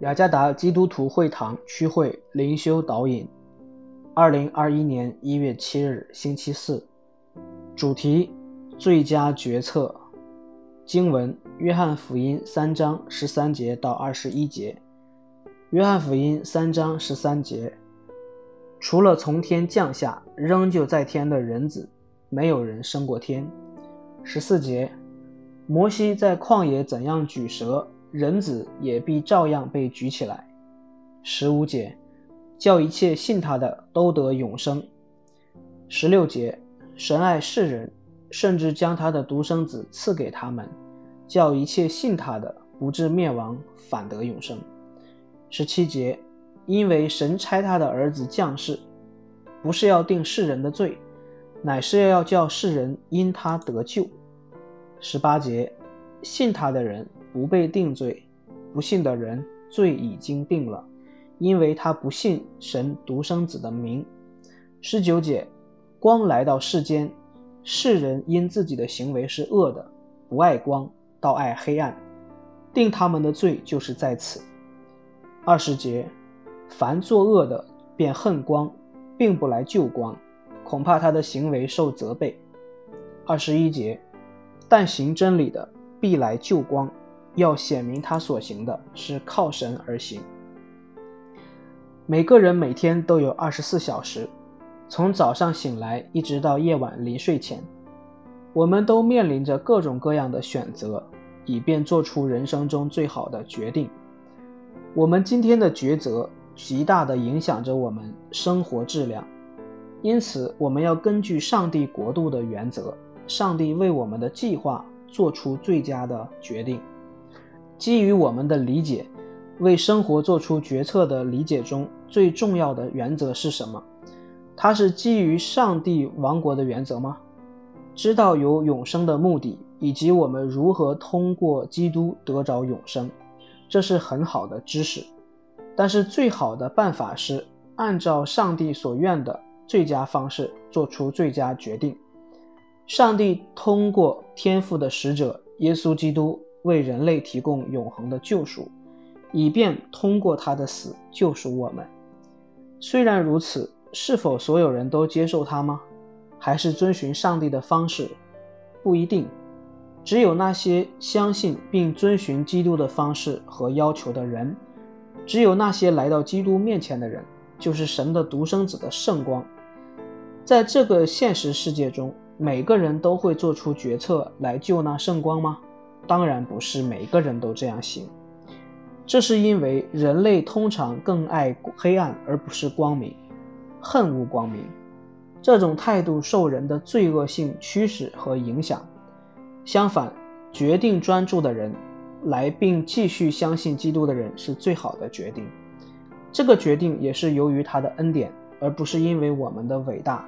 雅加达基督徒会堂区会灵修导引，二零二一年一月七日星期四，主题最佳决策。经文：约翰福音三章十三节到二十一节。约翰福音三章十三节，除了从天降下仍旧在天的人子，没有人升过天。十四节，摩西在旷野怎样举蛇。人子也必照样被举起来。十五节，叫一切信他的都得永生。十六节，神爱世人，甚至将他的独生子赐给他们，叫一切信他的不至灭亡，反得永生。十七节，因为神差他的儿子降世，不是要定世人的罪，乃是要叫世人因他得救。十八节，信他的人。不被定罪，不信的人罪已经定了，因为他不信神独生子的名。十九节，光来到世间，世人因自己的行为是恶的，不爱光，倒爱黑暗，定他们的罪就是在此。二十节，凡作恶的便恨光，并不来救光，恐怕他的行为受责备。二十一节，但行真理的必来救光。要显明他所行的是靠神而行。每个人每天都有二十四小时，从早上醒来一直到夜晚临睡前，我们都面临着各种各样的选择，以便做出人生中最好的决定。我们今天的抉择极大地影响着我们生活质量，因此我们要根据上帝国度的原则，上帝为我们的计划做出最佳的决定。基于我们的理解，为生活做出决策的理解中最重要的原则是什么？它是基于上帝王国的原则吗？知道有永生的目的，以及我们如何通过基督得着永生，这是很好的知识。但是最好的办法是按照上帝所愿的最佳方式做出最佳决定。上帝通过天父的使者耶稣基督。为人类提供永恒的救赎，以便通过他的死救赎我们。虽然如此，是否所有人都接受他吗？还是遵循上帝的方式？不一定。只有那些相信并遵循基督的方式和要求的人，只有那些来到基督面前的人，就是神的独生子的圣光。在这个现实世界中，每个人都会做出决策来救那圣光吗？当然不是每个人都这样行，这是因为人类通常更爱黑暗而不是光明，恨恶光明。这种态度受人的罪恶性驱使和影响。相反，决定专注的人来并继续相信基督的人是最好的决定。这个决定也是由于他的恩典，而不是因为我们的伟大。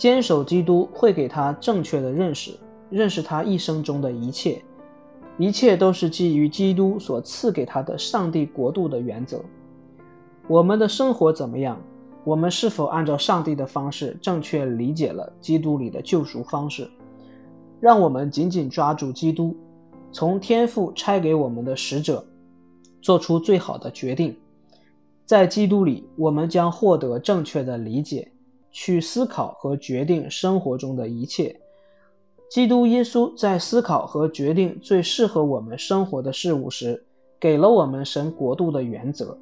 坚守基督会给他正确的认识，认识他一生中的一切。一切都是基于基督所赐给他的上帝国度的原则。我们的生活怎么样？我们是否按照上帝的方式正确理解了基督里的救赎方式？让我们紧紧抓住基督，从天父差给我们的使者，做出最好的决定。在基督里，我们将获得正确的理解，去思考和决定生活中的一切。基督耶稣在思考和决定最适合我们生活的事物时，给了我们神国度的原则，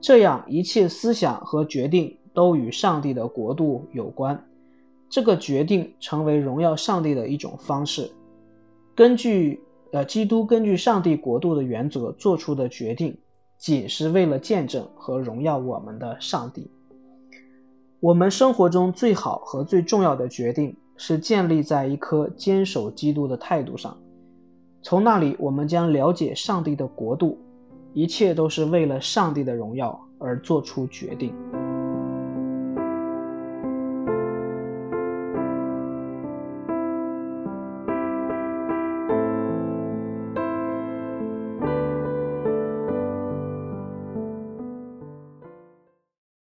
这样一切思想和决定都与上帝的国度有关。这个决定成为荣耀上帝的一种方式。根据呃，基督根据上帝国度的原则做出的决定，仅是为了见证和荣耀我们的上帝。我们生活中最好和最重要的决定。是建立在一颗坚守基督的态度上，从那里我们将了解上帝的国度，一切都是为了上帝的荣耀而做出决定。